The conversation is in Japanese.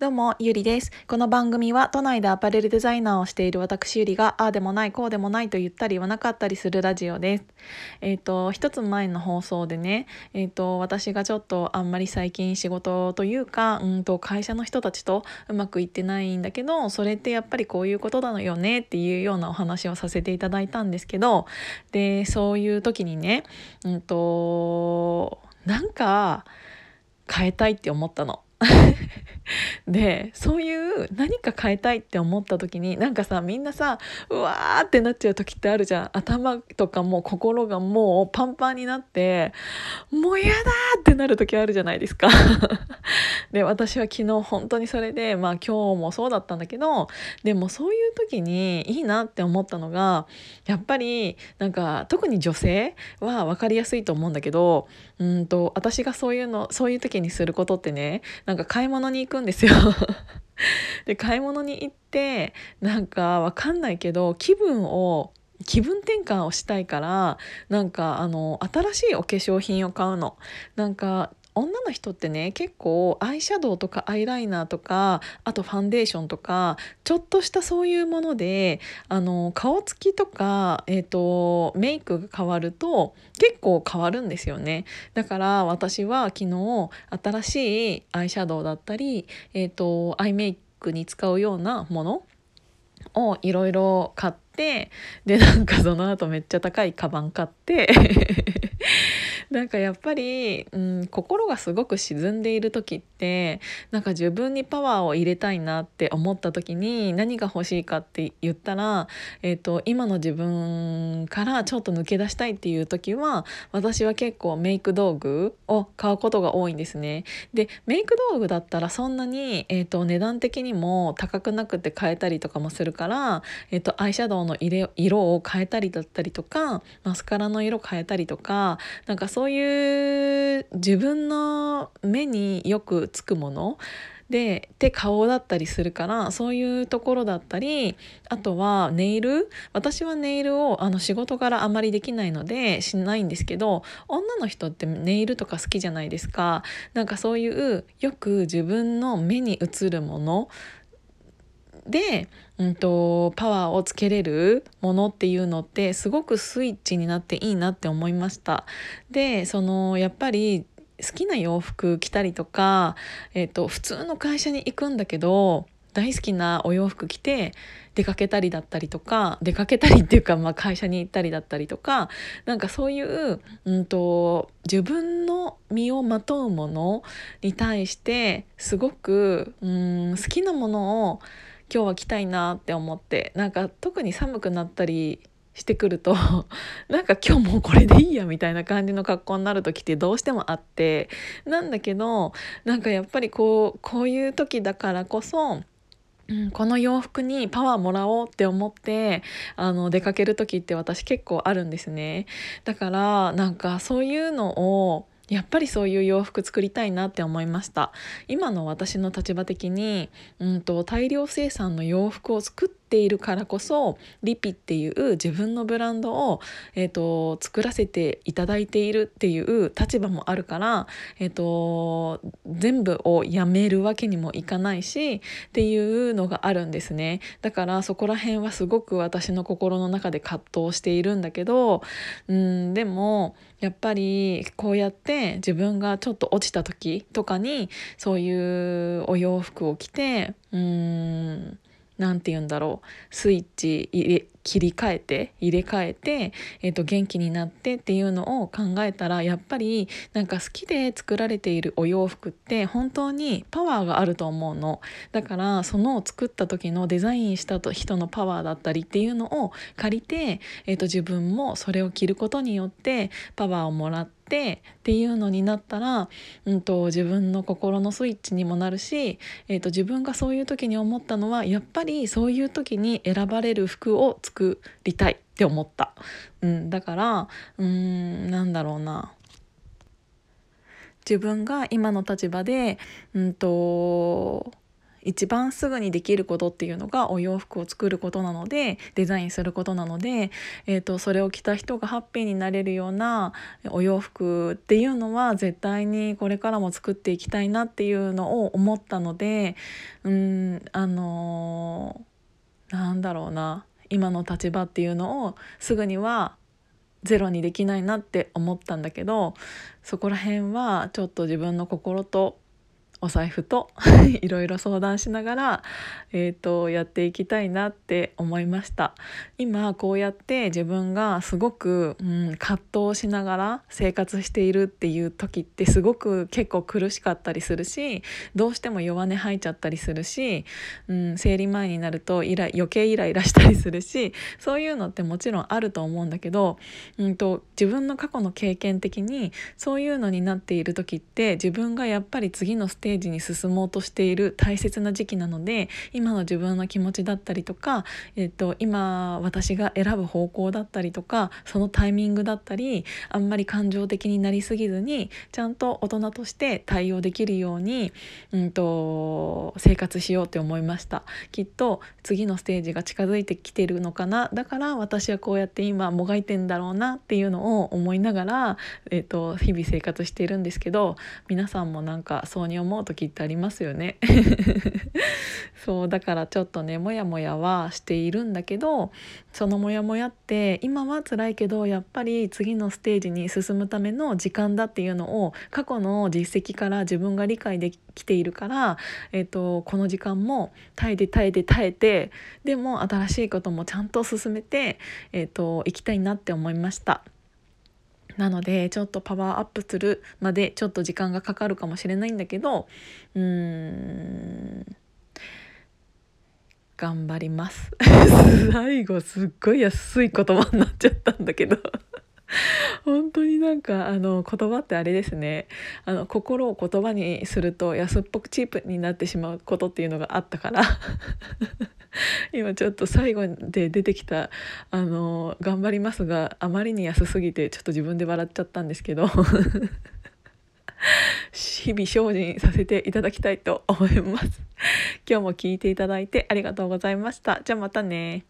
どうも、ゆりです。この番組は都内でアパレルデザイナーをしている私ゆりが、ああでもない、こうでもないと言ったり言わなかったりするラジオです。えっ、ー、と、一つ前の放送でね、えっ、ー、と、私がちょっとあんまり最近仕事というか、うんと、会社の人たちとうまくいってないんだけど、それってやっぱりこういうことなのよねっていうようなお話をさせていただいたんですけど、で、そういう時にね、うんと、なんか変えたいって思ったの。でそういう何か変えたいって思った時になんかさみんなさうわーってなっちゃう時ってあるじゃん。頭とかも心がもうパンパンになってもう嫌だってなる時あるじゃないですか。で私は昨日本当にそれでまあ今日もそうだったんだけどでもそういう時にいいなって思ったのがやっぱりなんか特に女性は分かりやすいと思うんだけどうんと私がそういうのそういう時にすることってねなんか買い物に行くんですよ で買い物に行ってなんかわかんないけど気分を気分転換をしたいからなんかあの新しいお化粧品を買うの。なんか女の人ってね結構アイシャドウとかアイライナーとかあとファンデーションとかちょっとしたそういうものであの顔つきとか、えーと、メイクが変わると結構変わるんですよね。だから私は昨日新しいアイシャドウだったり、えーと、アイメイクに使うようなものをいろいろ買ってでなんかその後めっちゃ高いカバン買って なんかやっぱり、うん、心がすごく沈んでいる時ってなんか自分にパワーを入れたいなって思った時に何が欲しいかって言ったら、えーと、今の自分からちょっと抜け出したいっていう時は私は結構メイク道具を買うことが多いんですね。でメイク道具だったらそんなに、えーと、値段的にも高くなくて買えたりとかもするから、えーと、アイシャドウの色を変えたりだったりとかマスカラの色変えたりとかなんかそうそういう自分の目によくつくもの。で手顔だったりするからそういうところだったりあとはネイル。私はネイルをあの仕事からあまりできないのでしないんですけど女の人ってネイルとか好きじゃないですか。なんかそういうよく自分の目に映るもの。で、うんと、パワーをつけれるものっていうのってすごくスイッチになっていいなって思いました。でそのやっぱり好きな洋服着たりとか、えーと、普通の会社に行くんだけど大好きなお洋服着て出かけたりだったりとか出かけたりっていうか、まあ、会社に行ったりだったりとかなんかそういう、うんと、自分の身をまとうものに対してすごくうん好きなものを今日は着たいなって思ってなんか特に寒くなったりしてくると なんか今日もうこれでいいやみたいな感じの格好になる時ってどうしてもあってなんだけどなんかやっぱりこうこういう時だからこそうん、この洋服にパワーもらおうって思ってあの出かける時って私結構あるんですね。だからなんかそういうのをやっぱりそういう洋服作りたいなって思いました。今の私の立場的に、うんと、大量生産の洋服を作っているからこそリピっていう自分のブランドを、えーと、作らせていただいているっていう立場もあるから、えーと、全部をやめるわけにもいかないしっていうのがあるんですね。だからそこら辺はすごく私の心の中で葛藤しているんだけどうんでもやっぱりこうやって自分がちょっと落ちた時とかにそういうお洋服を着てうーん何て言うんだろう。スイッチ入れ切り替えて入れ替えて、えー、と元気になってっていうのを考えたらやっぱりなんか好きで作られているお洋服って本当にパワーがあると思うの。だからその作った時のデザインした人のパワーだったりっていうのを借りて、えー、と自分もそれを着ることによってパワーをもらってってっていうのになったら、うんと、自分の心のスイッチにもなるし、えーと、自分がそういう時に思ったのはやっぱりそういう時に選ばれる服を作りたいって思った。うん、だからうんなんだろうな自分が今の立場で、うんと一番すぐにできることっていうのがお洋服を作ることなのでデザインすることなので、えーと、それを着た人がハッピーになれるようなお洋服っていうのは絶対にこれからも作っていきたいなっていうのを思ったのでうんあのー、なんだろうな今の立場っていうのをすぐにはゼロにできないなって思ったんだけどそこら辺はちょっと自分の心とお財布と いろいろ相談しながら、えーと、やっていきたいなって思いました。今こうやって自分がすごく、うん、葛藤しながら生活しているっていう時ってすごく結構苦しかったりするしどうしても弱音吐いちゃったりするし、うん、生理前になるとイラ余計イライラしたりするしそういうのってもちろんあると思うんだけど、うんと自分の過去の経験的にそういうのになっている時って自分がやっぱり次のステージテージに進もうとしている大切な時期なので今の自分の気持ちだったりとか、えーと、今私が選ぶ方向だったりとかそのタイミングだったりあんまり感情的になりすぎずにちゃんと大人として対応できるように、うんと、生活しようって思いました。きっと次のステージが近づいてきてるのかな。だから私はこうやって今もがいてんだろうなっていうのを思いながら、えーと日々生活しているんですけど皆さんもなんかそうに思う時ってありますよね そうだからちょっとねモヤモヤはしているんだけどそのモヤモヤって今は辛いけどやっぱり次のステージに進むための時間だっていうのを過去の実績から自分が理解できているから、えーと、この時間も耐えて耐えて耐えてでも新しいこともちゃんと進めて、えーと、といきたいなって思いました。なのでちょっとパワーアップするまでちょっと時間がかかるかもしれないんだけどうーん頑張ります。最後すっごい安い言葉になっちゃったんだけど。本当になんかあの言葉ってあれですねあの心を言葉にすると安っぽくチープになってしまうことっていうのがあったから 今ちょっと最後で出てきた「あの頑張ります」があまりに安すぎてちょっと自分で笑っちゃったんですけど 日々精進させていただきたいと思います。今日も聞いていただいてありがとうございました。じゃあまたね。